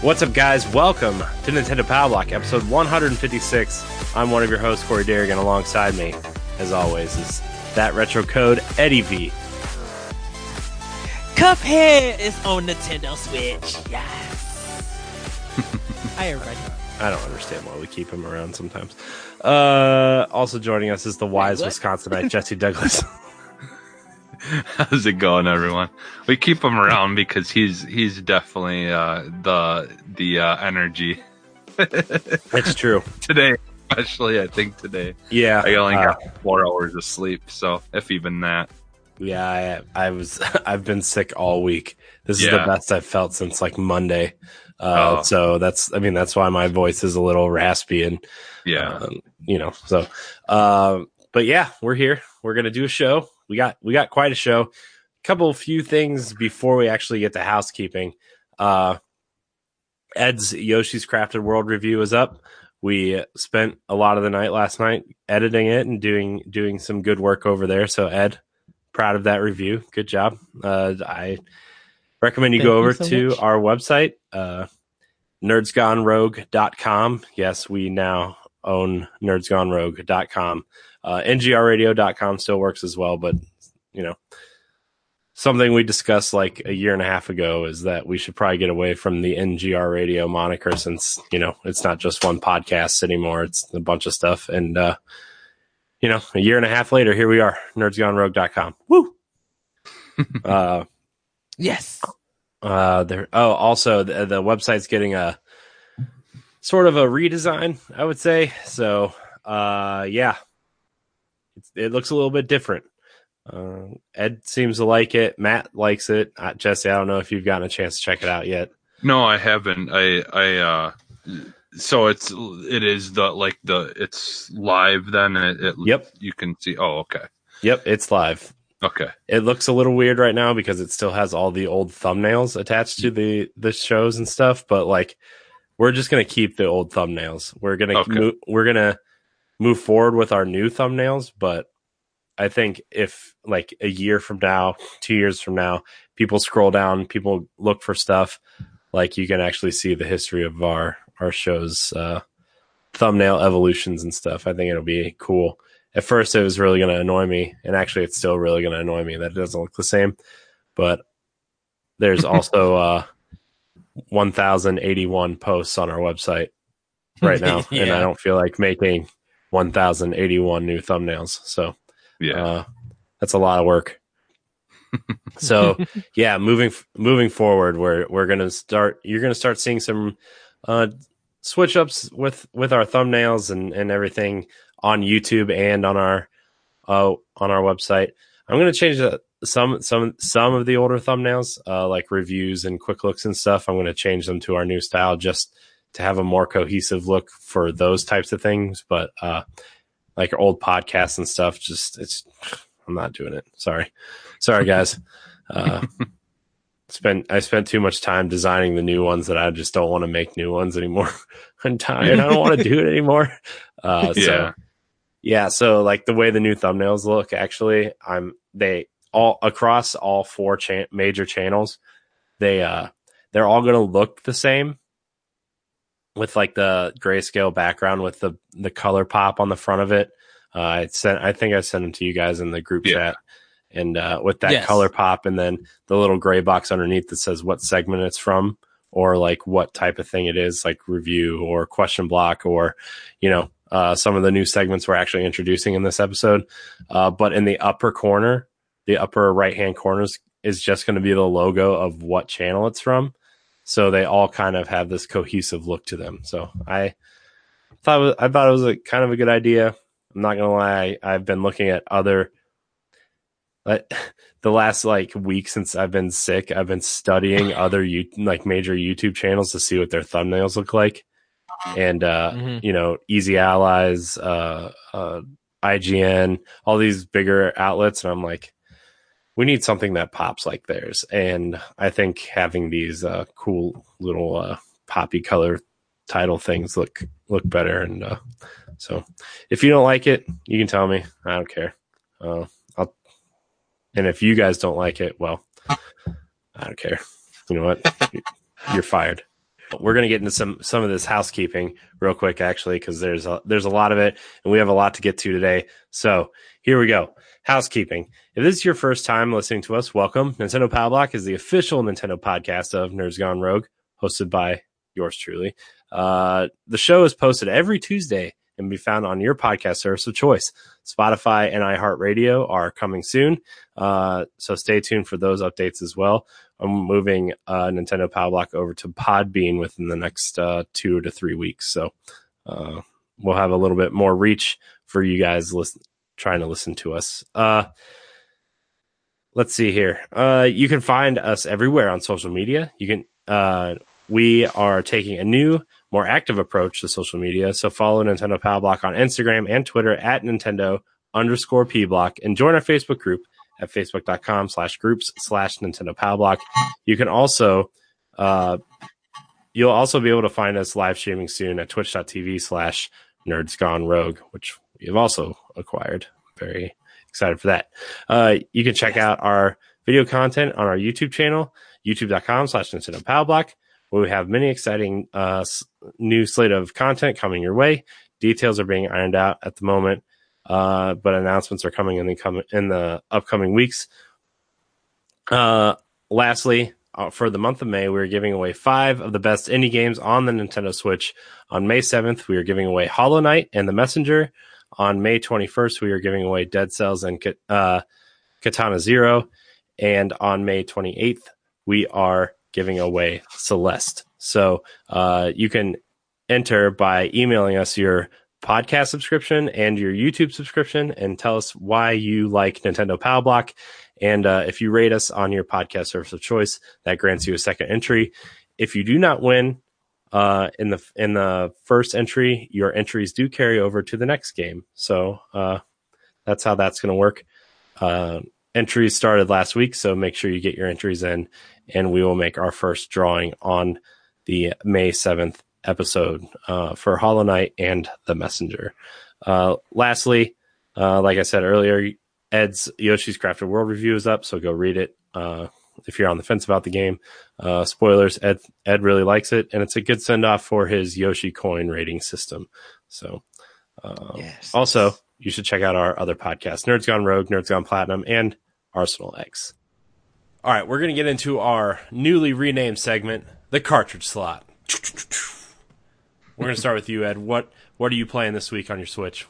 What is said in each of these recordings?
What's up, guys? Welcome to Nintendo Power Block, episode 156. I'm one of your hosts, Corey Derrigan. Alongside me, as always, is that retro code Eddie V. Cuphead is on Nintendo Switch. Yes. Hi, everybody. I don't understand why we keep him around sometimes. Uh, also joining us is the wise? Wisconsinite Jesse Douglas. How's it going, everyone? We keep him around because he's he's definitely uh, the the uh, energy it's true. today, especially I think today. Yeah, I only uh, got four hours of sleep, so if even that. yeah. I, I was. I've been sick all week. This is the best I've felt since like Monday. Uh, Oh. so that's. I mean, that's why my voice is a little raspy and Yeah, um, you know so um but yeah we're here we're gonna do a show we got we got quite a show A couple of few things before we actually get to housekeeping uh ed's yoshi's crafted world review is up we spent a lot of the night last night editing it and doing doing some good work over there so ed proud of that review good job uh i recommend you Thank go you over so to much. our website uh nerdsgonerogue.com. Yes, we now own nerdsgonerogue.com. Uh, ngrradio.com still works as well, but you know, something we discussed like a year and a half ago is that we should probably get away from the NGR radio moniker since, you know, it's not just one podcast anymore. It's a bunch of stuff. And, uh, you know, a year and a half later, here we are, nerdsgonerogue.com. Woo! uh, Yes. uh, there. Oh, also the, the website's getting a sort of a redesign, I would say. So, uh, yeah, it looks a little bit different. Uh, Ed seems to like it. Matt likes it. Uh, Jesse, I don't know if you've gotten a chance to check it out yet. no, I haven't. I I uh, so it's it is the like the it's live. Then it, it Yep. you can see. Oh, okay, Yep, it's live. okay, It looks a little weird right now because it still has all the old thumbnails attached to the the shows and stuff. But like, we're just gonna keep the old thumbnails. We're gonna Okay. we're gonna move forward with our new thumbnails. But I think if like a year from now, two years from now, people scroll down, people look for stuff, like you can actually see the history of our our shows, uh, thumbnail evolutions and stuff. I think it'll be cool at first it was really going to annoy me and actually it's still really going to annoy me that it doesn't look the same but there's also uh 1081 posts on our website right now and i don't feel like making 1081 new thumbnails. So yeah, uh, that's a lot of work. So yeah moving moving forward we're we're gonna start you're gonna start seeing some uh switch ups with with our thumbnails and and everything on youtube and on our uh on our website. I'm gonna change the, some some some of the older thumbnails uh like reviews and quick looks and stuff. I'm gonna change them to our new style just to have a more cohesive look for those types of things but uh like old podcasts and stuff just it's i'm not doing it. Sorry. Sorry guys. Uh spent i spent too much time designing the new ones that i just don't want to make new ones anymore. I'm tired. I don't want to do it anymore. Uh so Yeah. yeah so like the way the new thumbnails look actually i'm they all across all four cha- major channels they uh they're all going to look the same with like the grayscale background with the the color pop on the front of it uh i sent i think i sent them to you guys in the group Yeah. chat and uh with that Yes. color pop and then the little gray box underneath that says what segment it's from or like what type of thing it is like review or question block or you know uh some of the new segments we're actually introducing in this episode uh but in the upper corner the upper right hand corners is just going to be the logo of what channel it's from so they all kind of have this cohesive look to them. So i thought it was, i thought it was a kind of a good idea. I'm not gonna lie i've been looking at other like the last like week since i've been sick i've been studying other you like major youtube channels to see what their thumbnails look like. And uh Mhm. you know easy allies uh uh ign all these bigger outlets. And i'm like we need something that pops like theirs. And i think having these uh cool little uh poppy color title things look look better. And uh so if you don't like it you can tell me. I don't care. Uh i'll and if you guys don't like it well i don't care. You know what? You're fired. We're going to get into some some of this housekeeping real quick, actually, because there's a, there's a lot of it, and we have a lot to get to today. So here we go. Housekeeping. If this is your first time listening to us, welcome. Nintendo Power Block is the official Nintendo podcast of Nerds Gone Rogue, hosted by yours truly. Uh, the show is posted every Tuesday and be found on your podcast service of choice. Spotify and iHeartRadio are coming soon, uh, so stay tuned for those updates as well. I'm moving uh, Nintendo Power Block over to Podbean within the next uh, two to three weeks, so uh, we'll have a little bit more reach for you guys listen, trying to listen to us. Uh, let's see here. Uh, you can find us everywhere on social media. You can. Uh, we are taking a new more active approach to social media. So follow Nintendo Power Block on Instagram and Twitter at Nintendo underscore P Block and join our Facebook group at facebook.com slash groups slash Nintendo Power Block. You can also, uh, you'll also be able to find us live streaming soon at twitch.tv slash nerds gone rogue, which we have also acquired. Very excited for that. Uh, you can check out our video content on our YouTube channel, youtube.com slash Nintendo Power Block where we have many exciting uh, new slate of content coming your way. Details are being ironed out at the moment, uh, but announcements are coming in the com- in the upcoming weeks. Uh, lastly, uh, for the month of May, we're giving away five of the best indie games on the Nintendo Switch. On May 7th, we are giving away Hollow Knight and The Messenger. On May 21st, we are giving away Dead Cells and uh, Katana Zero. And on May 28th, we are giving away Celeste. So uh, you can enter by emailing us your podcast subscription and your YouTube subscription and tell us why you like Nintendo Power Block. And uh, if you rate us on your podcast service of choice, that grants you a second entry. If you do not win uh, in the in the first entry, your entries do carry over to the next game. So uh, that's how that's going to work. Uh, entries started last week, so make sure you get your entries in and we will make our first drawing on the May 7th episode uh, for Hollow Knight and The Messenger. Uh, lastly, uh, like I said earlier, Ed's Yoshi's Crafted World review is up, so go read it if you're on the fence about the game. Uh, spoilers: Ed Ed really likes it, and it's a good send off for his Yoshi coin rating system. So, uh, yes. also you should check out our other podcasts: Nerds Gone Rogue, Nerds Gone Platinum, and Arsenal X. All right, we're going to get into our newly renamed segment, the cartridge slot. We're going to start with you, Ed. What what are you playing this week on your Switch?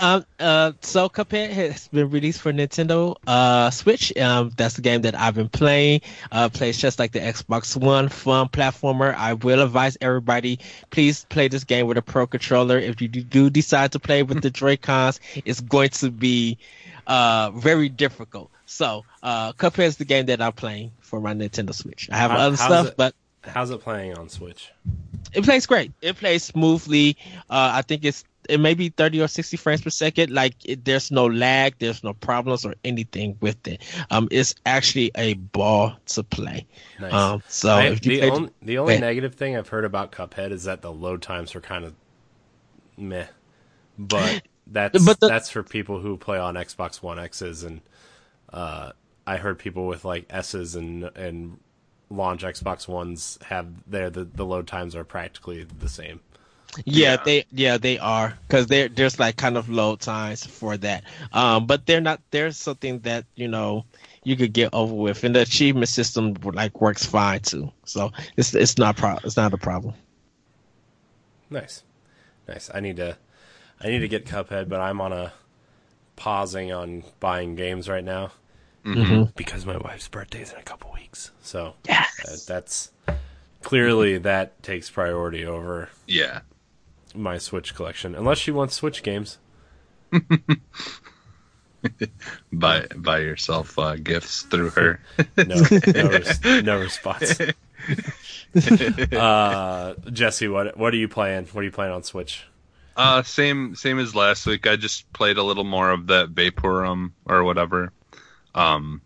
Um, uh, so Cuphead has been released for Nintendo uh, Switch. Um, that's the game that I've been playing. Uh, plays just like the Xbox One, fun platformer. I will advise everybody, please play this game with a Pro controller. If you do decide to play with the Joy-Cons, it's going to be uh, very difficult. So, uh, Cuphead is the game that I'm playing for my Nintendo Switch. I have How, other stuff, it, but how's it playing on Switch? It plays great. It plays smoothly. Uh, I think it's it may be 30 or 60 frames per second. Like it, there's no lag, there's no problems or anything with it. Um, it's actually a ball to play. Nice. Um, so I, the, only, the only negative thing I've heard about Cuphead is that the load times are kind of meh, but that's but the, that's for people who play on Xbox One X's and uh, I heard people with like S's and and launch Xbox Ones have there the, the load times are practically the same. Yeah, yeah. they yeah they are because there there's like kind of load times for that. Um, but they're not. There's something that you know you could get over with, and the achievement system like works fine too. So it's it's not pro- it's not a problem. Nice, nice. I need to I need to get Cuphead, but I'm on a pausing on buying games right now mm-hmm. because my wife's birthday is in a couple weeks. So yes. uh, that's clearly that takes priority over yeah my Switch collection, unless she wants Switch games. buy buy yourself uh, gifts through her. no, no, res- no response. uh, Jesse, what what are you playing? What are you playing on Switch? Uh, same same as last week. I just played a little more of that Vaporum or whatever. Um,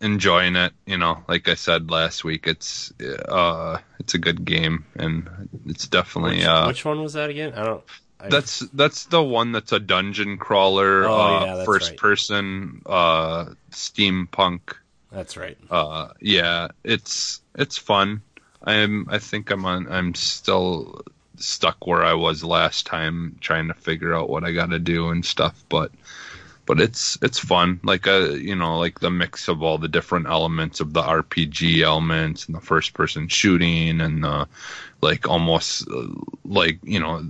enjoying it. You know, like I said last week, it's uh, it's a good game, and it's definitely which, uh, which one was that again? I don't. I... That's that's the one that's a dungeon crawler, oh, uh, yeah, first right. person, uh, steampunk. That's right. Uh, yeah, it's it's fun. I'm I think I'm on I'm still stuck where I was last time trying to figure out what I got to do and stuff but but it's it's fun. Like a uh, you know like the mix of all the different elements of the RPG elements and the first person shooting and the like almost uh, like you know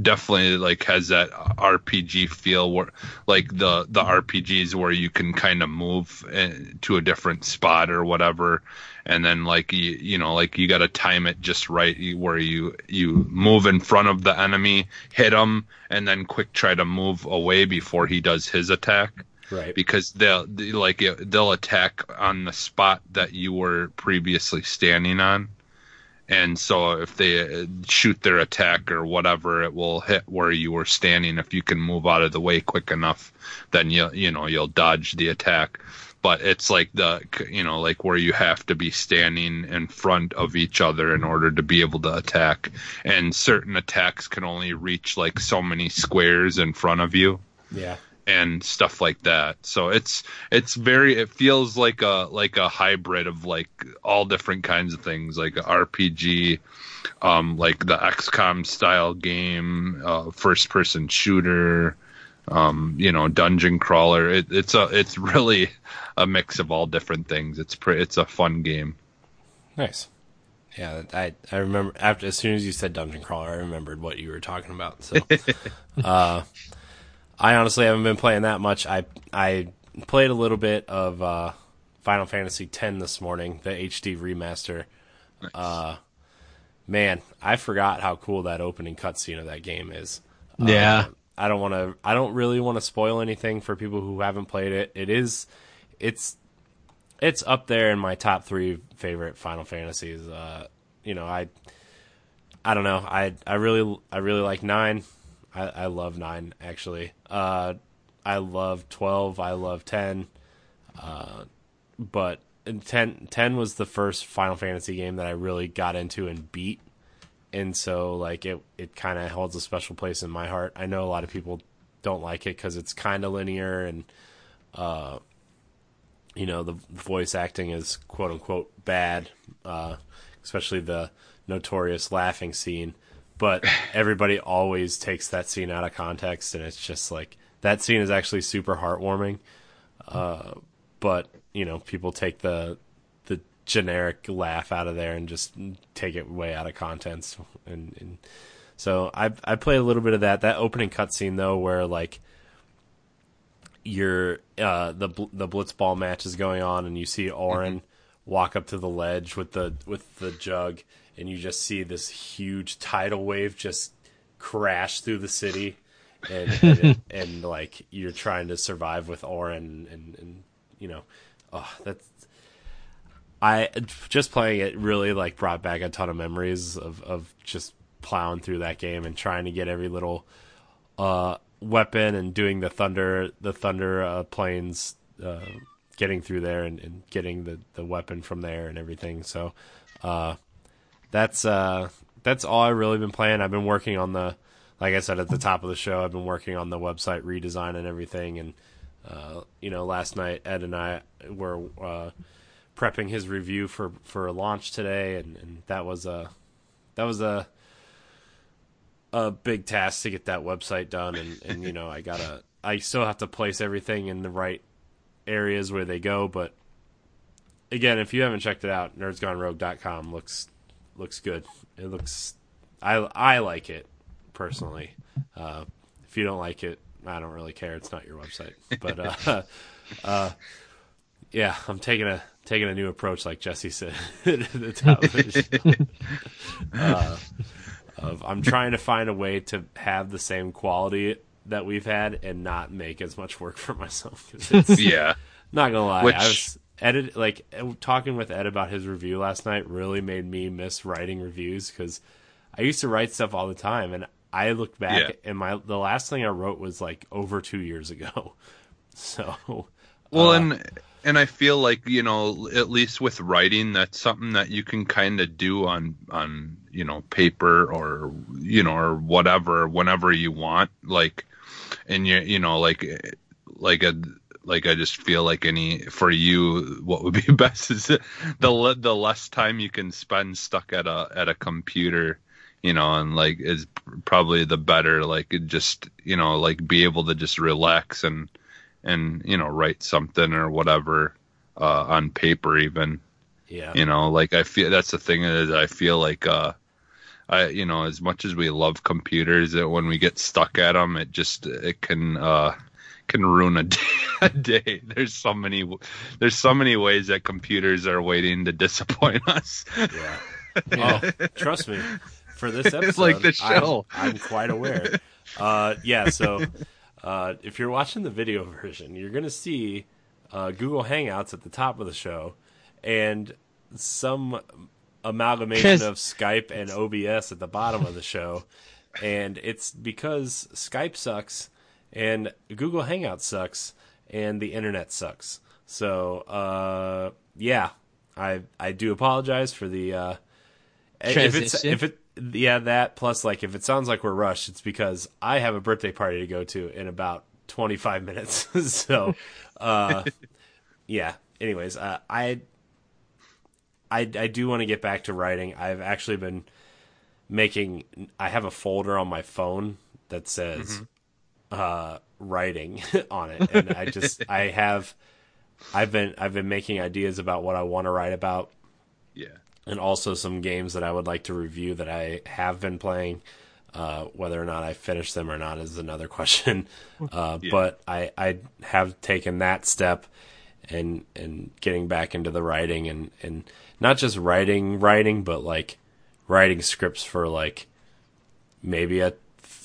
definitely like has that RPG feel where like the the RPGs where you can kind of move eh, to a different spot or whatever. And then like you you know like you got to time it just right where you you move in front of the enemy hit him and then quick try to move away before he does his attack. Right. Because they'll like they'll attack on the spot that you were previously standing on and so if they uh, shoot their attack or whatever it will hit where you were standing. If you can move out of the way quick enough then you you know you'll dodge the attack. But it's like the you know like where you have to be standing in front of each other in order to be able to attack. And certain attacks can only reach like so many squares in front of you. Yeah and stuff like that. So it's it's very it feels like a like a hybrid of like all different kinds of things, like RPG, um, like the XCOM style game, uh, first person shooter, um, you know, dungeon crawler. It, it's a it's really a mix of all different things. It's pre- it's a fun game. Nice. Yeah, I I remember after as soon as you said dungeon crawler, I remembered what you were talking about. So, uh, I honestly haven't been playing that much. I I played a little bit of uh, Final Fantasy X this morning, the HD remaster. Nice. Uh, man, I forgot how cool that opening cutscene of that game is. Yeah. Uh, I don't want to. I don't really want to spoil anything for people who haven't played it. It is, it's, it's up there in my top three favorite Final Fantasies. Uh, you know, I, I don't know. I I really I really like nine. I, I love nine actually. Uh, I love twelve. I love ten. Uh, but 10, 10 was the first Final Fantasy game that I really got into and beat, and so like it it kind of holds a special place in my heart. I know a lot of people don't like it because it's kind of linear and uh, you know the voice acting is quote unquote bad, uh, especially the notorious laughing scene but everybody always takes that scene out of context, and it's just like that scene is actually super heartwarming. Uh, but you know, people take the the generic laugh out of there and just take it way out of context, and, and so I I play a little bit of that. That opening cutscene though, where like your uh the the blitzball match is going on, and you see Auron mm-hmm. walk up to the ledge with the with the jug and you just see this huge tidal wave just crash through the city, and and, and, like you're trying to survive with Auron, and, and you know, oh, that's. I just playing it really like brought back a ton of memories of, of just plowing through that game and trying to get every little uh, weapon and doing the thunder the thunder uh, Plains uh, getting through there and, and, getting the, the weapon from there and everything so uh, that's uh, that's all I've really been playing. I've been working on the, like I said at the top of the show, I've been working on the website redesign and everything. And uh, you know, last night Ed and I were uh, prepping his review for for a launch today, and, and that was a that was a a big task to get that website done. And and you know, I gotta I still have to place everything in the right areas where they go, but again, if you haven't checked it out, nerdsgonerogue.com looks looks good. It looks I I like it personally. Uh, if you don't like it, I don't really care. It's not your website. But uh, uh, yeah, I'm taking a taking a new approach, like Jesse said at the top of the uh, of I'm trying to find a way to have the same quality that we've had and not make as much work for myself. yeah, not gonna lie, Which... I was edit like talking with Ed about his review last night really made me miss writing reviews because I used to write stuff all the time, and I looked back yeah. and my the last thing I wrote was like over two years ago. So, well, uh, and and I feel like you know at least with writing, that's something that you can kind of do on on you know paper or you know or whatever whenever you want, like, and you you know like like a like I just feel like any for you, what would be best is the the less time you can spend stuck at a at a computer, you know, and like is probably the better. Like just you know, like be able to just relax and and you know write something or whatever uh, on paper even. Yeah. You know, like I feel that's the thing is I feel like uh I you know as much as we love computers that when we get stuck at them it just it can uh can ruin a day, a day. There's so many there's so many ways that computers are waiting to disappoint us. Yeah. Oh, trust me. For this episode, like the show. I'm, I'm quite aware. Uh, yeah, so uh, if you're watching the video version, you're going to see uh, Google Hangouts at the top of the show and some amalgamation of Skype and OBS at the bottom of the show. And it's because Skype sucks and Google Hangout sucks and the internet sucks. So, uh, yeah, I I do apologize for the uh, if it's if it yeah that plus like if it sounds like we're rushed, it's because I have a birthday party to go to in about 25 minutes. so, uh, yeah. Anyways, uh, I I I do want to get back to writing. I've actually been making. I have a folder on my phone that says mm-hmm. Uh, writing on it, and I just I have. I've been I've been making ideas about what I want to write about. Yeah. And also some games that I would like to review that I have been playing. Uh, whether or not I finish them or not is another question. Uh, yeah. But I, I have taken that step and and getting back into the writing and, and not just writing writing, but like writing scripts for like maybe a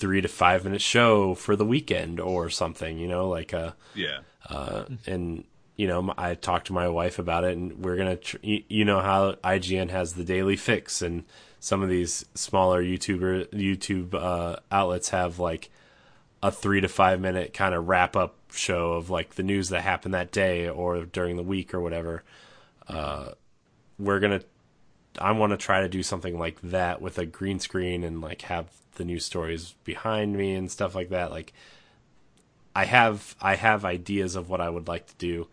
three to five minute show for the weekend or something, you know, like a yeah. Uh, and you know, I talked to my wife about it, and we're gonna, tr- you know, how IGN has the daily fix, and some of these smaller YouTuber YouTube uh, outlets have like a three to five minute kind of wrap up show of like the news that happened that day or during the week or whatever. Uh, we're gonna, I want to try to do something like that with a green screen and like have the news stories behind me and stuff like that. Like, I have I have ideas of what I would like to do,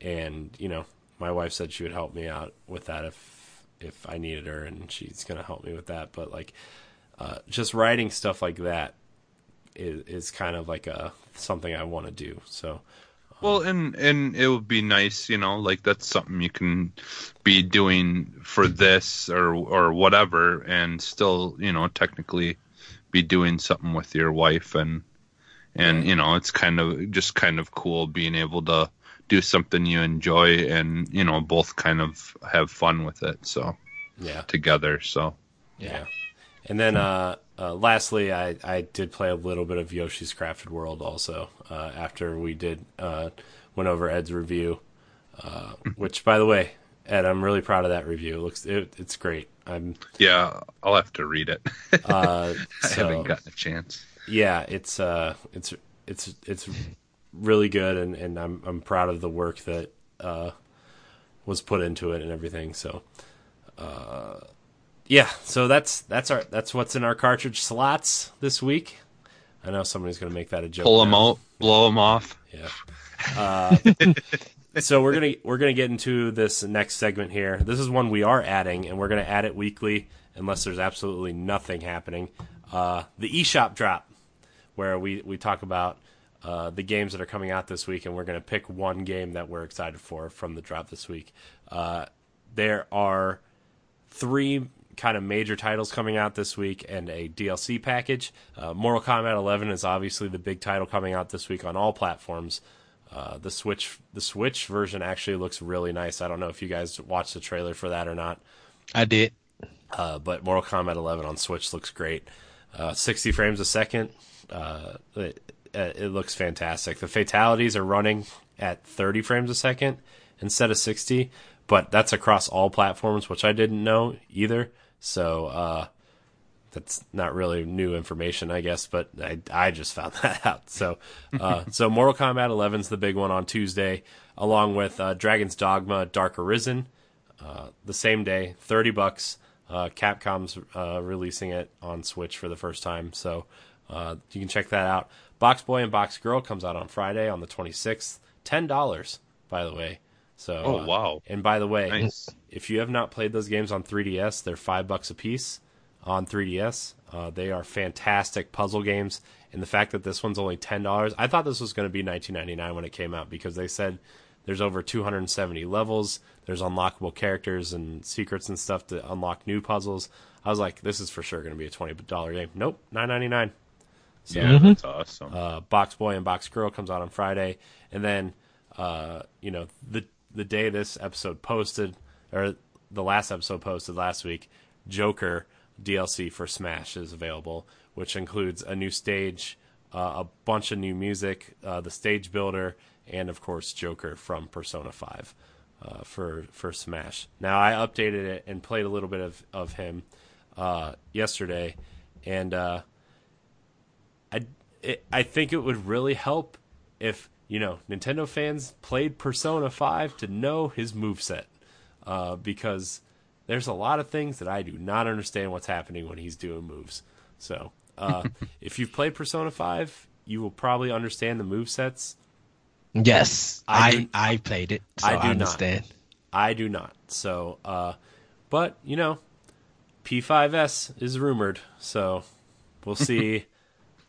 and you know, my wife said she would help me out with that if if I needed her, and she's gonna help me with that. But like, uh, just writing stuff like that is is kind of like a something I want to do. So. Well, and and it would be nice, you know, like that's something you can be doing for this or or whatever, and still, you know, technically be doing something with your wife and and you know it's kind of just kind of cool being able to do something you enjoy and you know both kind of have fun with it so yeah. together so. Yeah. And then uh, uh, lastly I, I did play a little bit of yoshi's crafted world also uh, after we did uh, went over ed's review uh, which by the way ed i'm really proud of that review. It looks it, it's great. I'm yeah i'll have to read it. Uh, i haven't gotten a chance. Yeah, it's uh, it's it's it's really good, and, and I'm I'm proud of the work that uh, was put into it and everything. So, uh, yeah, so that's that's our that's what's in our cartridge slots this week. I know somebody's going to make that a joke. Pull them out, blow them off. Yeah. Uh, so we're gonna we're gonna get into this next segment here. This is one we are adding, and we're gonna add it weekly unless there's absolutely nothing happening. Uh, the eShop drop where we, we talk about uh, the games that are coming out this week, and we're going to pick one game that we're excited for from the drop this week. Uh, there are three kind of major titles coming out this week and a DLC package. Uh, Mortal Kombat 11 is obviously the big title coming out this week on all platforms. Uh, the Switch the Switch version actually looks really nice. I don't know if you guys watched the trailer for that or not. I did. Uh, but Mortal Kombat 11 on Switch looks great. Uh, 60 frames a second, uh, it, it, looks fantastic. The fatalities are running at 30 frames a second instead of 60, but that's across all platforms, which I didn't know either. So uh, that's not really new information, I guess, but I, I just found that out. So uh, so Mortal Kombat 11 is the big one on Tuesday, along with uh, Dragon's Dogma: Dark Arisen. Uh, the same day, 30 bucks. Uh, Capcom's uh, releasing it on Switch for the first time, so uh, you can check that out. Box Boy and Box Girl comes out on Friday on the 26th. ten dollars, by the way. So Oh wow. And by the way, Nice. If you have not played those games on 3DS, they're five bucks a piece on 3DS. Uh, they are fantastic puzzle games, and the fact that this one's only ten dollars, I thought this was going to be 19.99 when it came out because they said there's over 270 levels, there's unlockable characters and secrets and stuff to unlock new puzzles. I was like, this is for sure going to be a twenty dollar game. Nope, 9.99. So Yeah, that's awesome. uh, Box Boy and Box Girl comes out on Friday, and then uh, you know the the day this episode posted or the last episode posted last week, Joker DLC for Smash is available, which includes a new stage, uh, a bunch of new music, uh, the stage builder, and of course Joker from Persona Five uh, for for Smash. Now I updated it and played a little bit of of him uh, yesterday, and uh, I it, I think it would really help if you know Nintendo fans played Persona Five to know his moveset, uh, because there's a lot of things that I do not understand what's happening when he's doing moves. So uh, if you've played Persona Five, you will probably understand the move sets. Yes, I I do- I, played it, so I I, do not. I do not. So, uh, but you know, P5S is rumored, so we'll see.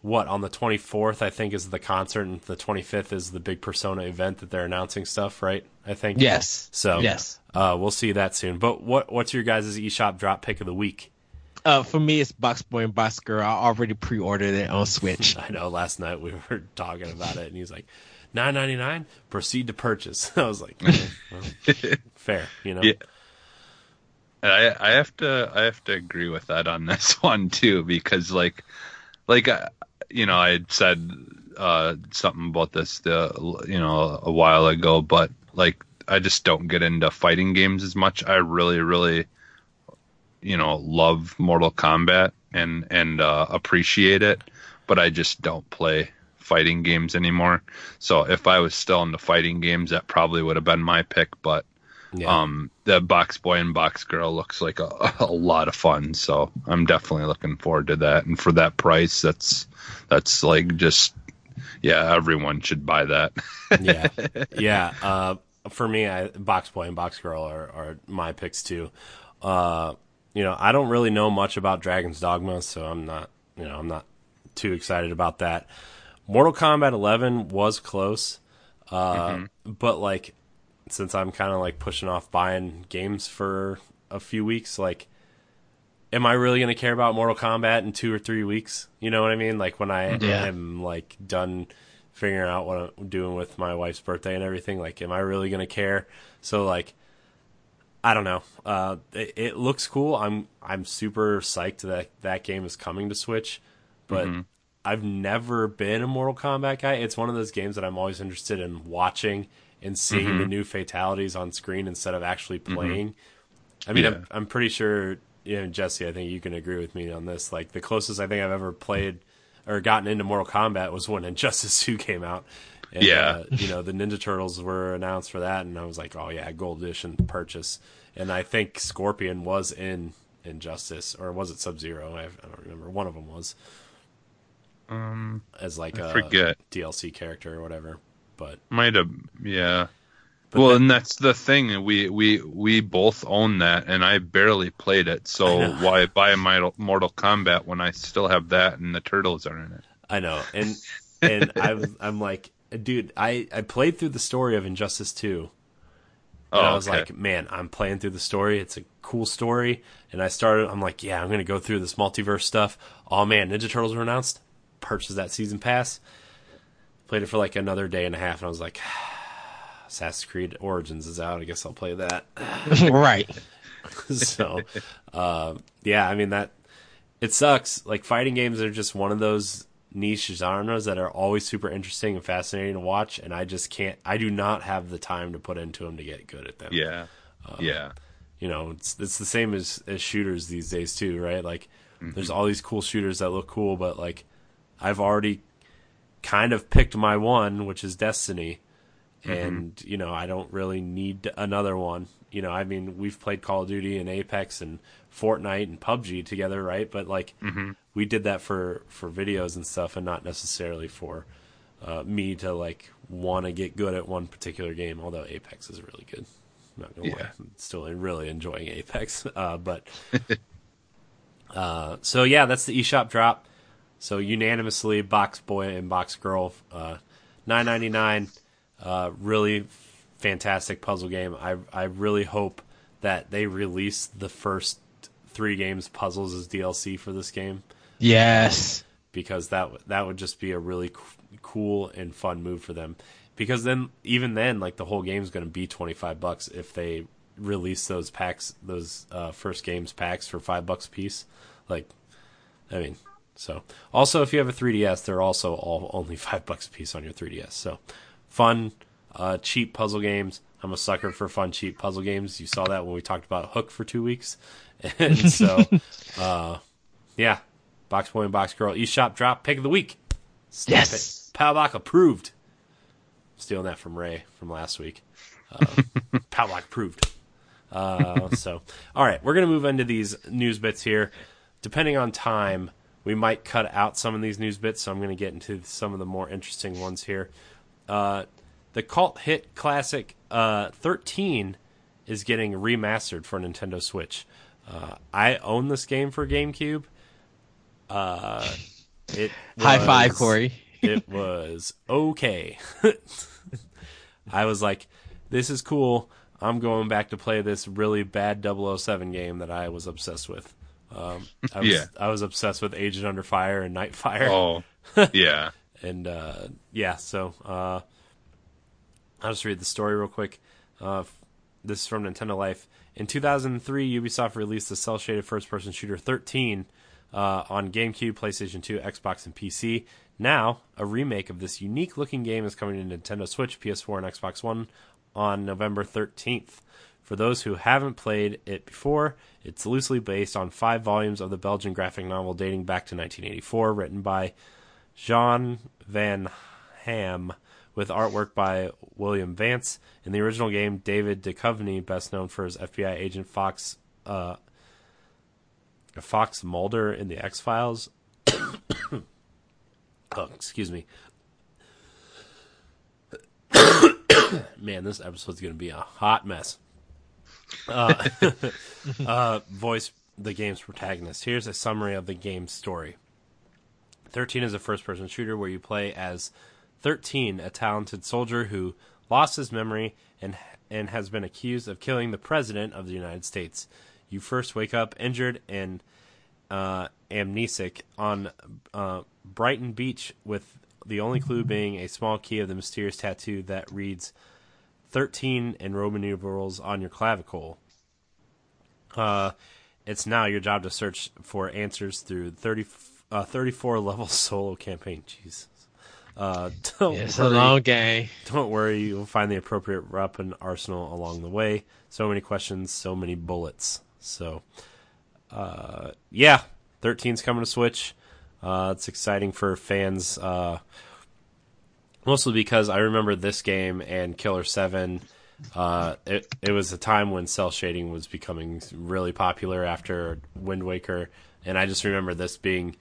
What on the 24th I think is the concert, and the 25th is the big Persona event that they're announcing stuff, right? I think. Yes. So yes. uh, we'll see that soon. But what what's your guys' eShop drop pick of the week? Uh, for me, it's Box Boy and Box Girl. I already pre-ordered it on Switch. I know last night we were talking about it, and he's like, nine ninety nine. Proceed to purchase. I was like, "Okay, well, fair, you know. Yeah. I I have to I have to agree with that on this one too because like like uh, you know I had said uh, something about this the you know a while ago but like I just don't get into fighting games as much I really really you know love Mortal Kombat and and uh, appreciate it but I just don't play fighting games anymore so if I was still into fighting games that probably would have been my pick but Yeah. um, the Box Boy and Box Girl looks like a, a lot of fun, so I'm definitely looking forward to that. And for that price, that's that's like just yeah, everyone should buy that. yeah, yeah. Uh, for me, I, Box Boy and Box Girl are, are my picks too. Uh, you know, I don't really know much about Dragon's Dogma, so I'm not, you know, I'm not too excited about that. Mortal Kombat 11 was close, uh, but like, since I'm kind of like pushing off buying games for a few weeks, like, am I really going to care about Mortal Kombat in two or three weeks? You know what I mean? Like when I Yeah. am like done figuring out what I'm doing with my wife's birthday and everything, like, am I really going to care? So like, I don't know. Uh, it, it looks cool. I'm I'm super psyched that that game is coming to Switch, but mm-hmm. I've never been a Mortal Kombat guy. It's one of those games that I'm always interested in watching and seeing the mm-hmm. new fatalities on screen instead of actually mm-hmm. playing. I mean, Yeah. I'm, I'm pretty sure, you know, Jesse, I think you can agree with me on this. Like, the closest I think I've ever played or gotten into Mortal Kombat was when Injustice 2 came out. And, Yeah. uh, you know, the Ninja Turtles were announced for that, and I was like, oh, yeah, gold edition purchase. And I think Scorpion was in Injustice, or was it Sub Zero? I, I don't remember. One of them was Um, as like I a forget. DLC character or whatever. But might have yeah. But well, that- and that's the thing. We we we both own that, and I barely played it. So why buy Mortal Mortal Kombat when I still have that and the turtles are in it? I know, and and I was, I'm like, dude, I I played through the story of Injustice Two, and Oh, I was okay. like, man, I'm playing through the story. It's a cool story, and I started. I'm like, yeah, I'm gonna go through this multiverse stuff. Oh man, Ninja Turtles were announced. Purchased that season pass. Played it for like another day and a half, and I was like, Assassin's Creed Origins is out. I guess I'll play that. right. so uh, yeah i mean that it sucks like fighting games are just one of those niche genres that are always super interesting and fascinating to watch and i just can't i do not have the time to put into them to get good at them Yeah, Um, yeah, you know it's it's the same as as shooters these days too right like there's all these cool shooters that look cool but like i've already kind of picked my one which is destiny and you know i don't really need another one you know i mean we've played call of duty and apex and fortnite and pubg together right but like we did that for for videos and stuff and not necessarily for uh, me to like want to get good at one particular game. Although Apex is really good. I'm not gonna Yeah. lie, I'm still really enjoying Apex. Uh, but uh, so yeah, that's the eShop drop. So unanimously, Box Boy and Box Girl, uh, nine ninety nine. Uh, really fantastic puzzle game. I I really hope that they release the first three games puzzles as DLC for this game Yes. because that that would just be a really c- cool and fun move for them. Because then even then, like the whole game's going to be twenty five bucks if they release those packs, those uh, first games packs for five bucks a piece. Like, I mean, so also if you have a 3ds, they're also all only five bucks a piece on your 3ds. So fun, uh, cheap puzzle games. I'm a sucker for fun, cheap puzzle games. You saw that when we talked about Hook for two weeks, and so uh, yeah, Box Boy and Box Girl eShop drop pick of the week. Stamp Yes. it. Powbach approved. Stealing that from Ray from last week. Uh, Powbach approved. Uh, so, all right, we're gonna move into these news bits here. Depending on time, we might cut out some of these news bits. So I'm gonna get into some of the more interesting ones here. Uh, the cult hit classic uh, 13 is getting remastered for Nintendo Switch. Uh, I own this game for GameCube. Uh, it High five, Corey. it was okay. I was like, this is cool. I'm going back to play this really bad 007 game that I was obsessed with. Um, I was, Yeah. I was obsessed with Agent Under Fire and Nightfire. Oh, yeah. And uh, yeah, so uh, I'll just read the story real quick. Uh, this is from Nintendo Life. In 2003, Ubisoft released the cel shaded first person shooter 13 uh, on GameCube, PlayStation 2, Xbox, and PC. Now, a remake of this unique looking game is coming to Nintendo Switch, PS4, and Xbox One on November 13th. For those who haven't played it before, it's loosely based on five volumes of the Belgian graphic novel dating back to 1984, written by Jean Van Hamme, with artwork by William Vance. In the original game, David Duchovny, best known for his FBI agent Fox uh, Fox Mulder in the X Files. oh, excuse me. Man, this episode's going to be a hot mess. Uh, uh, voice the game's protagonist. Here's a summary of the game's story. 13 is a first person shooter where you play as 13, a talented soldier who lost his memory and and has been accused of killing the president of the United States. You first wake up injured and uh, amnesic on uh, Brighton Beach with the only clue being a small key of the mysterious tattoo that reads 13 in Roman numerals on your clavicle. Uh, it's now your job to search for answers through 30, uh, 34 level solo campaign. Jesus. Uh, don't It's a worry. long game. Don't worry, you'll find the appropriate weapon arsenal along the way. So many questions, so many bullets. So, uh, yeah, 13's coming to Switch. Uh, it's exciting for fans, uh, mostly because I remember this game and Killer 7. Uh, it, it was a time when cel shading was becoming really popular after Wind Waker, and I just remember this being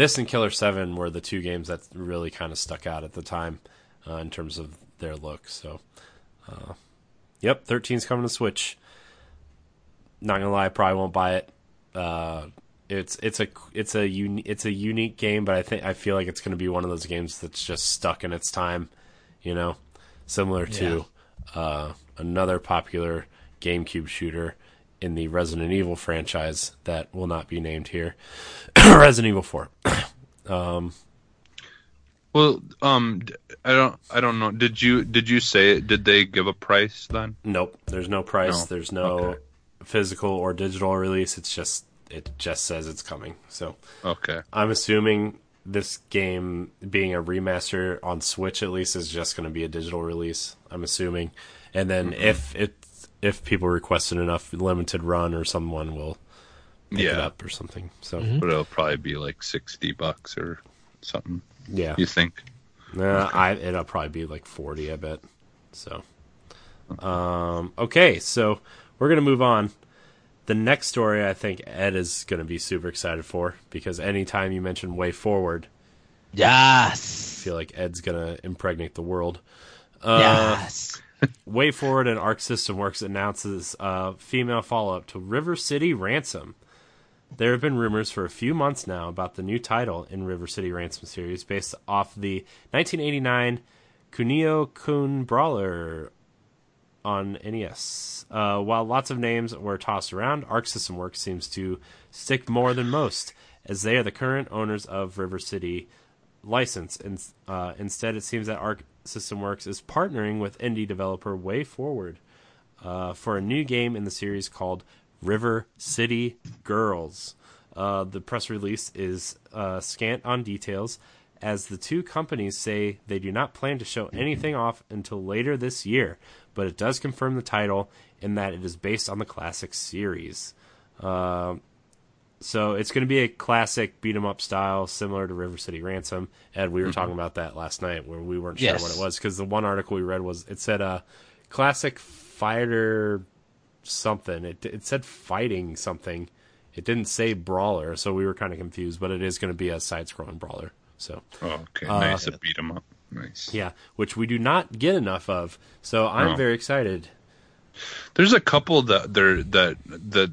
this and Killer Seven were the two games that really kind of stuck out at the time uh, in terms of their look. So, uh, yep, 13's coming to Switch. Not gonna lie, I probably won't buy it. Uh, it's it's a it's a uni- it's a unique game, but I think I feel like it's gonna be one of those games that's just stuck in its time. You know, similar to uh, another popular GameCube shooter in the Resident Evil franchise that will not be named here. Resident Evil 4. Well, um, I don't, I don't know. Did you, did you say it? Did they give a price then? Nope, there's no price. No. There's no Okay. physical or digital release. It's just it just says it's coming. So Okay. I'm assuming this game being a remaster on Switch at least is just going to be a digital release. I'm assuming, and then Mm-hmm. if it if people request it enough, limited run or someone will pick it up or something. So but it'll probably be like sixty bucks or something. yeah, You think? Nah, I it'll probably be like forty, I bet. So, um, okay, so we're gonna move on. The next story, I think Ed is gonna be super excited for because anytime you mention WayForward, Yes. feel like Ed's gonna impregnate the world. Uh, yes. WayForward and Arc System Works announces a female follow up to River City Ransom. There have been rumors for a few months now about the new title in River City Ransom series based off the 1989 Kunio Kun Brawler on NES. Uh, while lots of names were tossed around, Arc System Works seems to stick more than most, as they are the current owners of River City license. Uh, instead, it seems that Arc System Works is partnering with indie developer WayForward uh, for a new game in the series called River City Girls. Uh, the press release is uh, scant on details, as the two companies say they do not plan to show anything off until later this year, but it does confirm the title in that it is based on the classic series. Uh, so it's going to be a classic beat 'em up style, similar to River City Ransom. Ed, we were talking about that last night, where we weren't Yes. sure what it was because the one article we read was it said uh, classic fighter something. It it said fighting something. It didn't say brawler, so we were kind of confused. But it is going to be a side-scrolling brawler. So Oh, okay. Uh, nice. A beat 'em up. Nice. yeah, which we do not get enough of. So I'm No. very excited. There's a couple that they're that that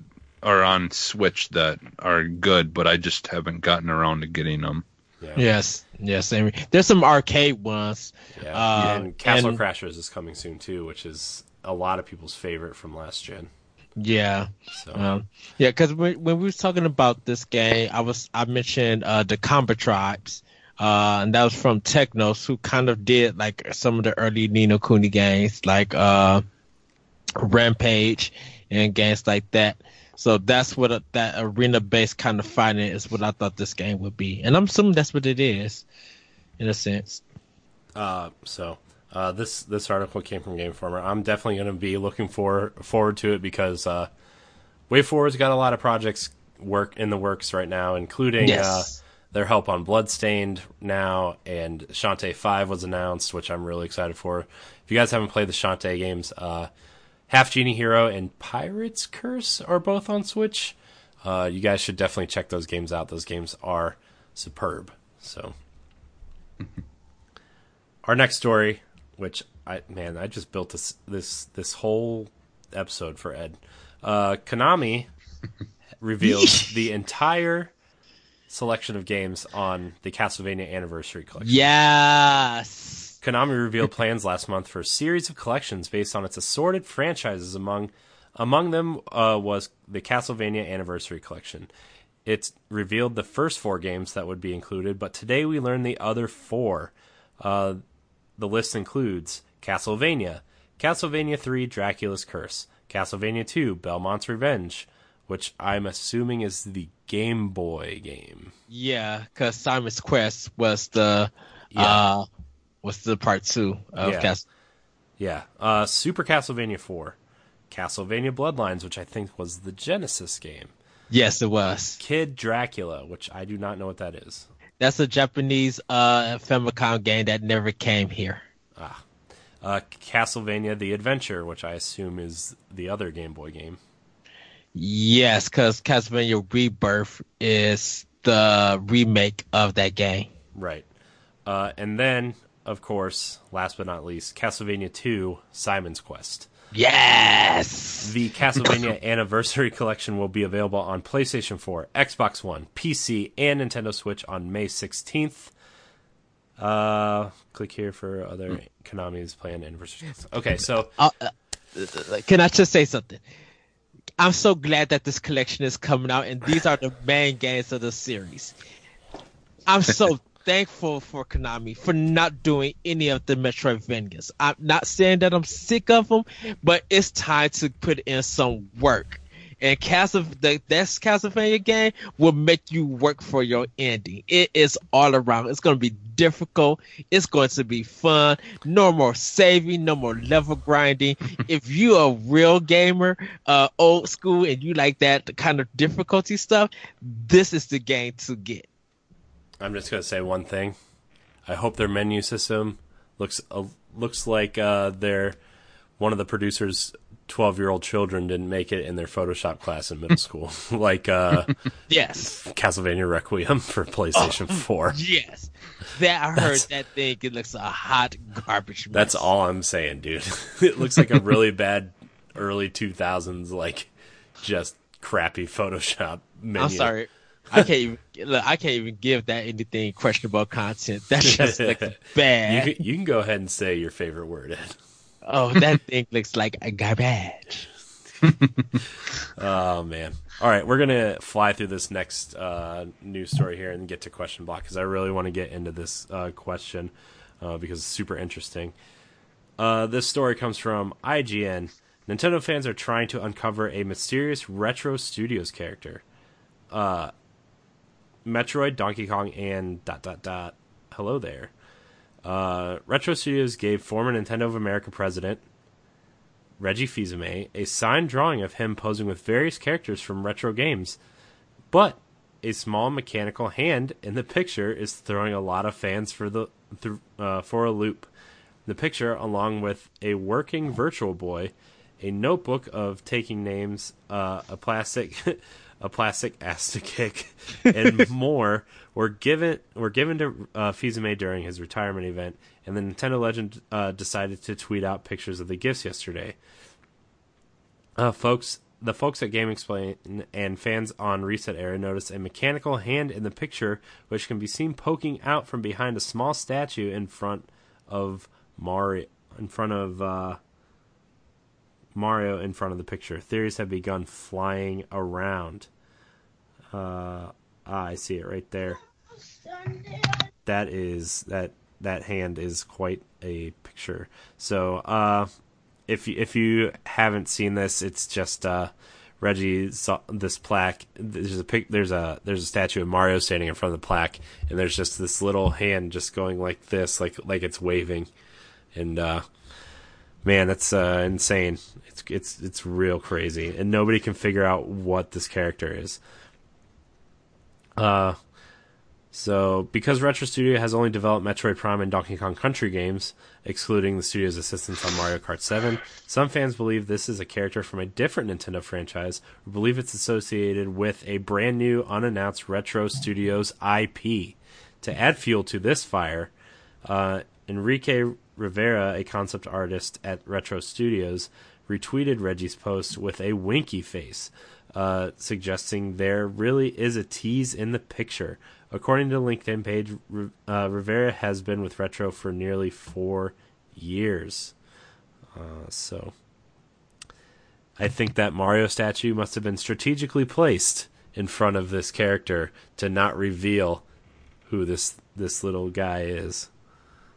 are on Switch that are good, but I just haven't gotten around to getting them. Yeah, Yes. Yes. And there's some arcade ones. yeah. Uh, and Castle and- Crashers is coming soon too, which is a lot of people's favorite from last gen. Yeah. So Um, yeah, because when, when we was talking about this game, I was I mentioned uh, the Combatribes, uh, and that was from Technos, who kind of did like some of the early Nino Kuni games, like uh, Rampage and games like that. So that's what a, that arena-based kind of fighting is. What I thought this game would be, and I'm assuming that's what it is, in a sense. Uh, so uh, this this article came from Game Informer. I'm definitely going to be looking for forward to it because uh, WayForward's got a lot of projects work in the works right now, including Yes. uh, their help on Bloodstained now, and Shantae Five was announced, which I'm really excited for. If you guys haven't played the Shantae games, uh, Half Genie Hero and Pirate's Curse are both on Switch. Uh, you guys should definitely check those games out. Those games are superb. So our next story, which I man, I just built this this this whole episode for Ed. Uh, Konami reveals the entire selection of games on the Castlevania Anniversary Collection. Yes. Konami revealed plans last month for a series of collections based on its assorted franchises. Among among them uh, was the Castlevania Anniversary Collection. It revealed the first four games that would be included, but today we learned the other four. Uh, the list includes Castlevania, Castlevania 3 Dracula's Curse, Castlevania 2 Belmont's Revenge, which I'm assuming is the Game Boy game. Yeah, because Simon's Quest was the Yeah. uh was the part two of Yeah. Cast. Yeah. Uh, Super Castlevania 4, Castlevania Bloodlines, which I think was the Genesis game, Yes, it was. Kid Dracula, which I do not know what that is. That's a Japanese uh Famicom game that never came here. Uh, Castlevania The Adventure, which I assume is the other Game Boy game. Yes, because Castlevania Rebirth is the remake of that game. Right. Uh, and then, of course, last but not least, Castlevania 2 Simon's Quest. Yes. The Castlevania Anniversary Collection will be available on PlayStation 4, Xbox One, PC, and Nintendo Switch on May 16th. Uh, click here for other Konami's planned anniversary. Okay, so Uh, uh, can I just say something? I'm so glad that this collection is coming out, and these are the main games of the series. I'm so thankful for Konami for not doing any of the Metroidvanias. I'm not saying that I'm sick of them, but it's time to put in some work. And Castle, the this Castlevania game will make you work for your ending. It is all around. It's going to be difficult. It's going to be fun. No more saving. No more level grinding. if you're a real gamer, uh, old school, and you like that kind of difficulty stuff, this is the game to get. I'm just gonna say one thing. I hope their menu system looks uh, looks like uh, they're one of the producers 12 year old children didn't make it in their Photoshop class in middle school, like uh, Yes. Castlevania Requiem for PlayStation 4. Yes. That I heard That's- that thing. It looks a hot garbage. That's all I'm saying, dude. it looks like a really bad early 2000s, like just crappy Photoshop menu. I'm sorry. I can't even look, I can't even give that anything questionable content. That just looks You bad. can, you can go ahead and say your favorite word, Ed. Oh, that thing looks like a garbage. Oh man! All right, we're gonna fly through this next uh, news story here and get to question block because I really want to get into this uh, question uh, because it's super interesting. Uh, this story comes from IGN. Nintendo fans are trying to uncover a mysterious retro studios character. Uh, Metroid, Donkey Kong, and dot dot dot. Hello there. Uh, retro Studios gave former Nintendo of America president Reggie Fils-Aimé a signed drawing of him posing with various characters from retro games, but a small mechanical hand in the picture is throwing a lot of fans for the th- uh, for a loop. The picture, along with a working Virtual Boy, a notebook of taking names, uh, a plastic, a plastic ass to kick, and more, were given were given to uh, Fils-Aimé during his retirement event. And the Nintendo legend uh, decided to tweet out pictures of the gifts yesterday. Uh, folks, the folks at GameXplain and fans on ResetEra noticed a mechanical hand in the picture, which can be seen poking out from behind a small statue in front of Mario. In front of uh, Mario, in front of the picture. Theories have begun flying around. Uh, ah, I see it right there. That is that that hand is quite a picture. So, uh, if you, if you haven't seen this, it's just uh, Reggie saw this plaque. There's a pic, there's a there's a statue of Mario standing in front of the plaque, and there's just this little hand just going like this, like like it's waving, and uh, man, that's uh, insane. It's it's it's real crazy, and nobody can figure out what this character is. Uh, so, because Retro Studio has only developed Metroid Prime and Donkey Kong Country games, excluding the studio's assistance on Mario Kart 7, some fans believe this is a character from a different Nintendo franchise, or believe it's associated with a brand new, unannounced Retro Studios IP. To add fuel to this fire, uh, Enrique Rivera, a concept artist at Retro Studios, retweeted Reggie's post with a winky face, uh, suggesting there really is a tease in the picture. According to the LinkedIn page, uh, Rivera has been with Retro for nearly four years. Uh, so, I think that Mario statue must have been strategically placed in front of this character to not reveal who this this little guy is.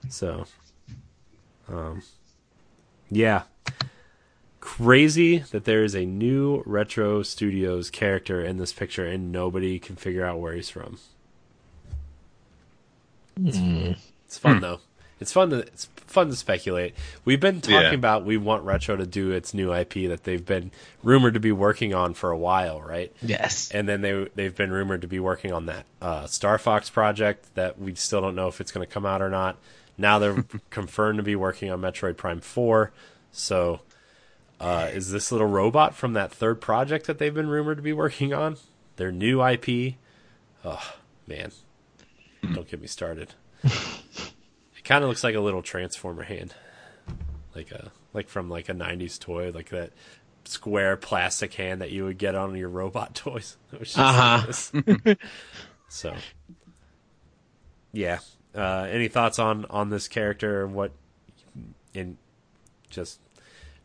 So, um, yeah, crazy that there is a new Retro Studios character in this picture and nobody can figure out where he's from. It's fun though. It's fun to it's fun to speculate. We've been talking Yeah. about we want Retro to do its new IP that they've been rumored to be working on for a while, right? Yes. And then they they've been rumored to be working on that uh, Star Fox project that we still don't know if it's going to come out or not. Now they're confirmed to be working on Metroid Prime Four. So, uh, is this little robot from that third project that they've been rumored to be working on their new IP? Oh man, don't get me started. it kind of looks like a little transformer hand, like a like from like a '90s toy, like that square plastic hand that you would get on your robot toys. Was just like Uh-huh. so, yeah. Uh, any thoughts on on this character and what in just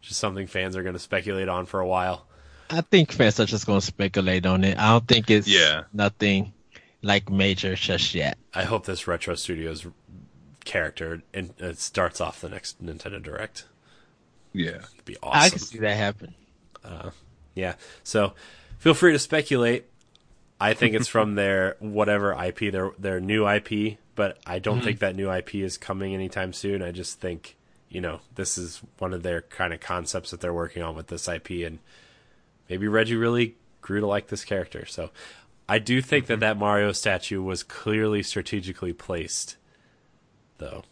just something fans are going to speculate on for a while? I think fans are just going to speculate on it. I don't think it's Yeah. nothing like major just yet. I hope this Retro Studios character and it starts off the next Nintendo Direct. Yeah. It'd be awesome. I can see that happen. Uh, yeah. So feel free to speculate. I think it's from their whatever IP, their their new IP, but I don't mm-hmm. think that new IP is coming anytime soon. I just think, you know, this is one of their kind of concepts that they're working on with this IP and maybe Reggie really grew to like this character. So I do think that mm-hmm. that Mario statue was clearly strategically placed though.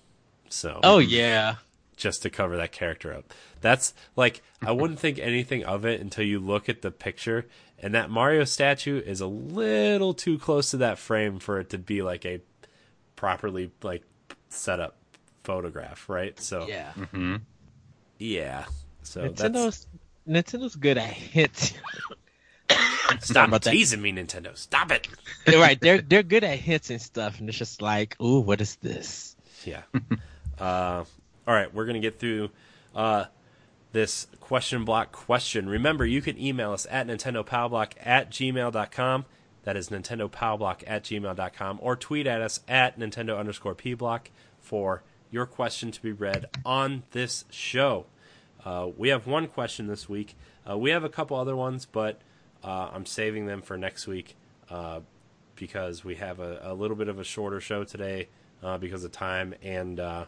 So Oh yeah. just to cover that character up. That's like I wouldn't think anything of it until you look at the picture and that Mario statue is a little too close to that frame for it to be like a properly like set up photograph, right? So Yeah. hmm yeah. So that's Nintendo's Nintendo's good at hints. stop about that. teasing me, Nintendo. Stop it. right, they're they're good at hints and stuff, and it's just like, ooh, what is this? Yeah. uh, all right, we're gonna get through uh, this question block question. Remember, you can email us at nintendopowblock at gmail.com. That is nintendopowblock at gmail.com. Or tweet at us at nintendo underscore pblock for your question to be read on this show. Uh, we have one question this week. Uh, we have a couple other ones, but uh, I'm saving them for next week uh, because we have a, a little bit of a shorter show today uh, because of time, and uh,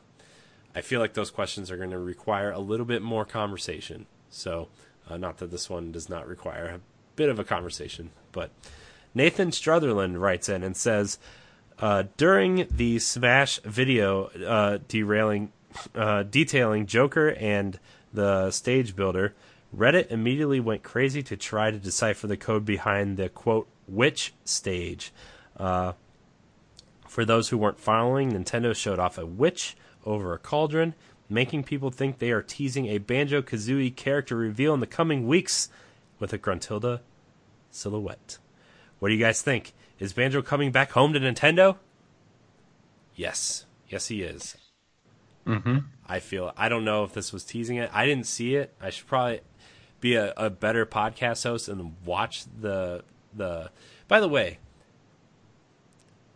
I feel like those questions are going to require a little bit more conversation. So, not that this one does not require a bit of a conversation, but Nathan Strutherland writes in and says, uh, during the Smash video uh, derailing, uh, detailing Joker and the stage builder, Reddit immediately went crazy to try to decipher the code behind the quote witch stage. Uh, for those who weren't following, Nintendo showed off a witch over a cauldron, making people think they are teasing a Banjo Kazooie character reveal in the coming weeks with a Gruntilda silhouette. What do you guys think? Is Banjo coming back home to Nintendo? Yes. Yes, he is. hmm I feel I don't know if this was teasing it. I didn't see it. I should probably be a, a better podcast host and watch the the by the way,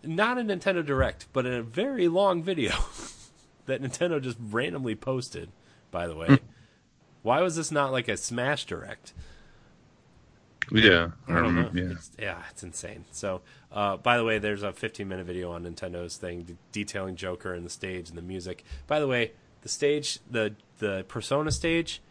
not a Nintendo Direct, but a very long video that Nintendo just randomly posted, by the way. Why was this not like a Smash Direct? Yeah. I don't know. Yeah. It's, yeah, it's insane. So, uh, by the way, there's a 15 minute video on Nintendo's thing de- detailing Joker and the stage and the music. By the way, the stage, the the Persona stage,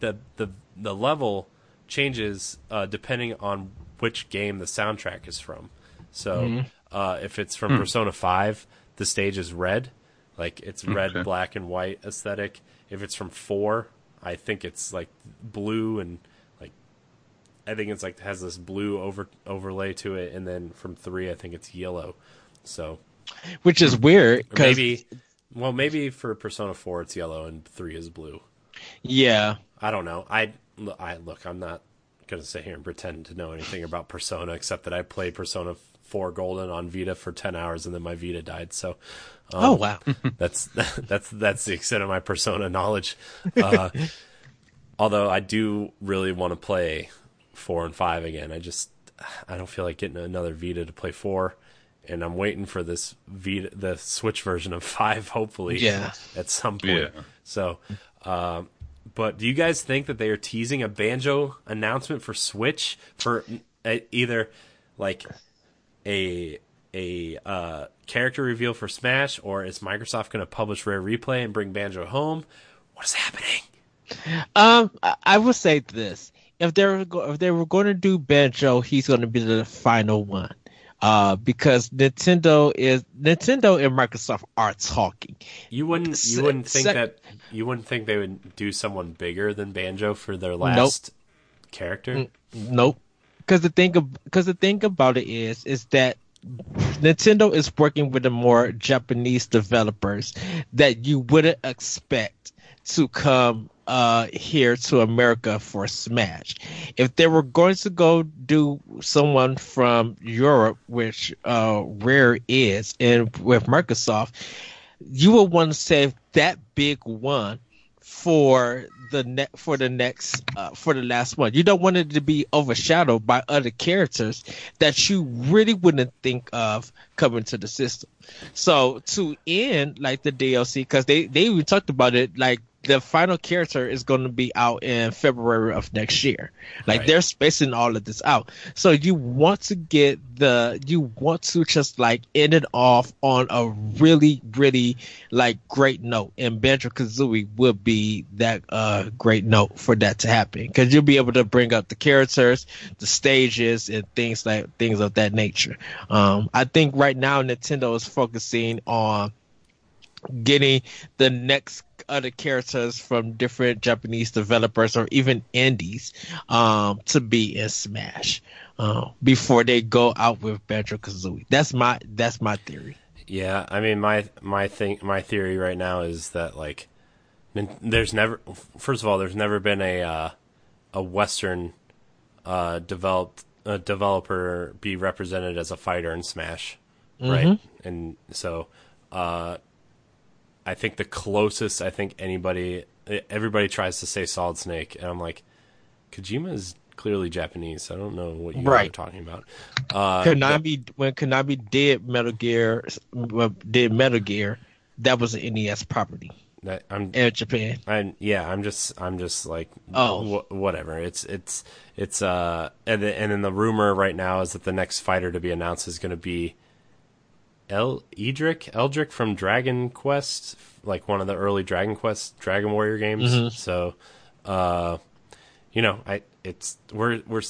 the the the level changes uh, depending on which game the soundtrack is from. So, uh, if it's from Persona 5, the stage is red, like it's red, Okay. black, and white aesthetic. If it's from 4, I think it's like blue and I think it's like has this blue over overlay to it, and then from three, I think it's yellow. So Which is weird maybe, well, maybe for Persona Four, it's yellow and three is blue. yeah, I don't know. I I look. I'm not gonna sit here and pretend to know anything about Persona except that I played Persona Four Golden on Vita for ten hours, and then my Vita died. So um, oh wow, that's that's that's the extent of my persona knowledge. Uh, although I do really want to play four and five again. I just I don't feel like getting another Vita to play four, and I'm waiting for this Vita the Switch version of five. Hopefully, Yeah. at some point. Yeah. So, um, but do you guys think that they are teasing a banjo announcement for Switch for uh, either like a a uh, character reveal for Smash, or is Microsoft going to publish Rare Replay and bring Banjo home? What is happening? Um, I, will say this: if they were go- if they were going to do Banjo, he's going to be the final one. Uh, because Nintendo is Nintendo and Microsoft are talking. You wouldn't you wouldn't think sec- that you wouldn't think they would do someone bigger than Banjo for their last character. Nope. Because the thing, because the thing about it is, is that Nintendo is working with the more Japanese developers that you wouldn't expect to come uh here to America for Smash. If they were going to go do someone from Europe, which uh Rare is, and with Microsoft, you would want to save that big one for the ne- for the next uh, for the last one. You don't want it to be overshadowed by other characters that you really wouldn't think of coming to the system. So to end like the DLC, because they they even talked about it, like the final character is going to be out in February of next year. Like Right. they're spacing all of this out. So you want to get the you want to just like end it off on a really really like great note, and Banjo Kazooie would be that uh great note for that to happen because you'll be able to bring up the characters, the stages, and things like things of that nature. Um, I think right now Nintendo is focusing on getting the next other characters from different Japanese developers or even indies um, to be in Smash uh, before they go out with Banjo Kazooie. That's my that's my theory. Yeah, I mean my my thing my theory right now is that like there's never first of all there's never been a uh, a Western uh, developed a developer be represented as a fighter in Smash, mm-hmm. right? And so uh, I think the closest I think anybody everybody tries to say Solid Snake, and I'm like, Kojima is clearly Japanese. I don't know what you right. are talking about. Uh, Konami but, when Konami did Metal Gear did Metal Gear, that was an NES property. That I'm in Japan. I yeah, I'm just I'm just like oh wh- whatever. It's it's it's uh and the, and then the rumor right now is that the next fighter to be announced is going to be El Edric Eldrick from Dragon Quest, like one of the early Dragon Quest Dragon Warrior games. Mm-hmm. So, uh, you know, I it's we're we're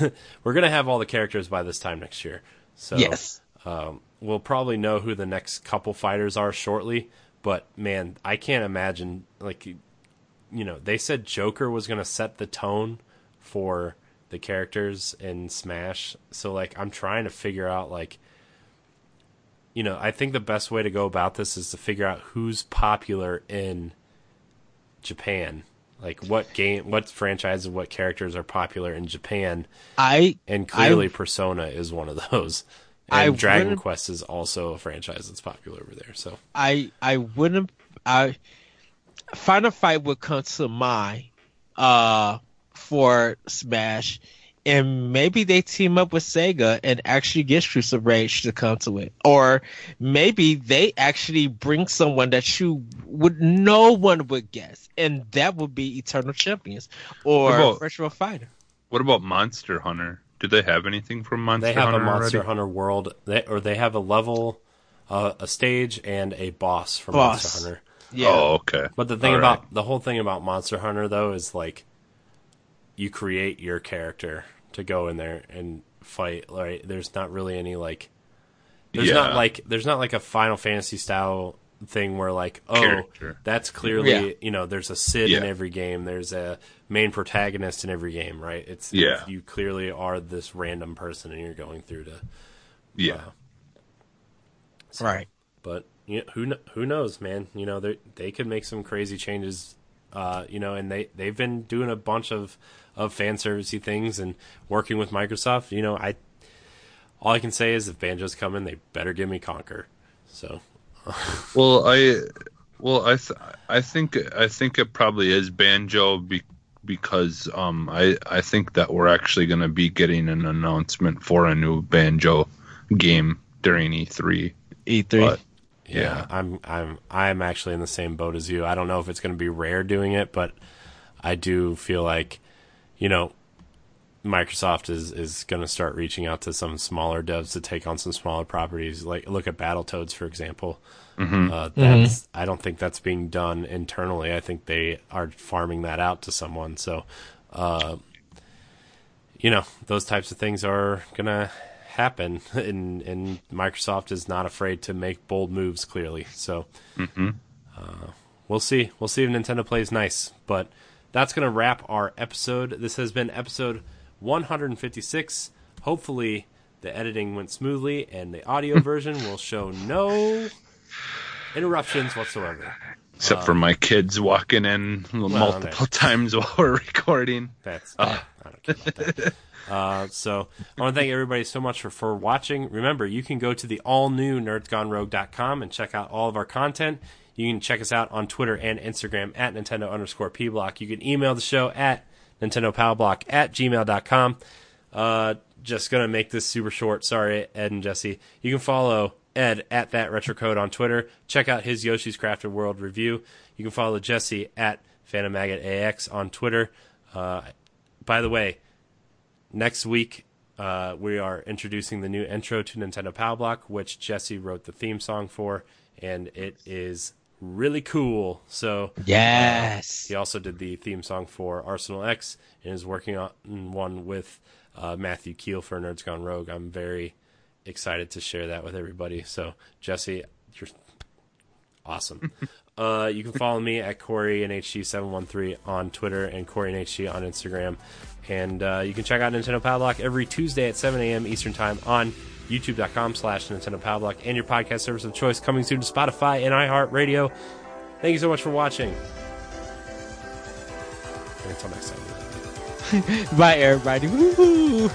we're gonna have all the characters by this time next year. So yes, um, we'll probably know who the next couple fighters are shortly. But man, I can't imagine like you know they said Joker was gonna set the tone for the characters in Smash. So like I'm trying to figure out like you know, I think the best way to go about this is to figure out who's popular in Japan. Like what game, what franchises, what characters are popular in Japan. I and clearly I, Persona is one of those. And I Dragon Quest is also a franchise that's popular over there. So I I wouldn't I Final Fight would come to mind uh for Smash and maybe they team up with Sega and actually get Streets of Rage to come to it, or maybe they actually bring someone that you would no one would guess, and that would be Eternal Champions or about, Virtua Fighter. What about Monster Hunter? Do they have anything from Monster? They have Hunter a Monster already? Hunter world, they, or they have a level, uh, a stage, and a boss from boss. Monster Hunter. Yeah. Oh, okay. But the thing All about right. the whole thing about Monster Hunter though is like you create your character to go in there and fight. Right? There's not really any like. There's yeah. not like there's not like a Final Fantasy style thing where like oh Character. that's clearly yeah. you know there's a Sid yeah. in every game. There's a main protagonist in every game. Right? It's yeah. you clearly are this random person and you're going through to yeah. Uh, so, right. But you know, who who knows, man? You know they they could make some crazy changes. Uh, you know, and they they've been doing a bunch of of fan servicey things and working with Microsoft, you know, I all I can say is if Banjo's coming, they better give me Conker. So, well, I well I th- I think I think it probably is Banjo be- because um I I think that we're actually going to be getting an announcement for a new Banjo game during E3. E3. But, yeah. yeah, I'm I'm I'm actually in the same boat as you. I don't know if it's going to be rare doing it, but I do feel like you know, Microsoft is is going to start reaching out to some smaller devs to take on some smaller properties. Like look at Battletoads for example. Mm-hmm. Uh, that's mm-hmm. I don't think that's being done internally. I think they are farming that out to someone. So, uh, you know, those types of things are gonna happen, and and Microsoft is not afraid to make bold moves. Clearly, so mm-hmm. uh, we'll see. We'll see if Nintendo plays nice, but that's going to wrap our episode. This has been episode 156. Hopefully, the editing went smoothly and the audio version will show no interruptions whatsoever. Except um, for my kids walking in well, multiple times while we're recording. That's uh. I don't care about that. Uh, so I want to thank everybody so much for, for watching. Remember, you can go to the all new nerdsgonerogue.com and check out all of our content. You can check us out on Twitter and Instagram at Nintendo underscore P Block. You can email the show at Nintendo Block at gmail.com. Uh, just going to make this super short. Sorry, Ed and Jesse. You can follow Ed at that retro code on Twitter. Check out his Yoshi's Crafted World review. You can follow Jesse at Phantom Maggot AX on Twitter. Uh, by the way, next week uh, we are introducing the new intro to Nintendo Power Block, which Jesse wrote the theme song for, and it is really cool. So yes, uh, he also did the theme song for Arsenal X and is working on one with uh, Matthew Keel for Nerds Gone Rogue. I'm very excited to share that with everybody. So Jesse, you're Awesome. uh, you can follow me at Corey and HG713 on Twitter and Corey and HG on Instagram. And uh, you can check out Nintendo Padlock every Tuesday at 7 a.m. Eastern Time on youtube.com slash Nintendo Padlock and your podcast service of choice coming soon to Spotify and iHeartRadio. Thank you so much for watching. And until next time. Bye, everybody. Woo-hoo.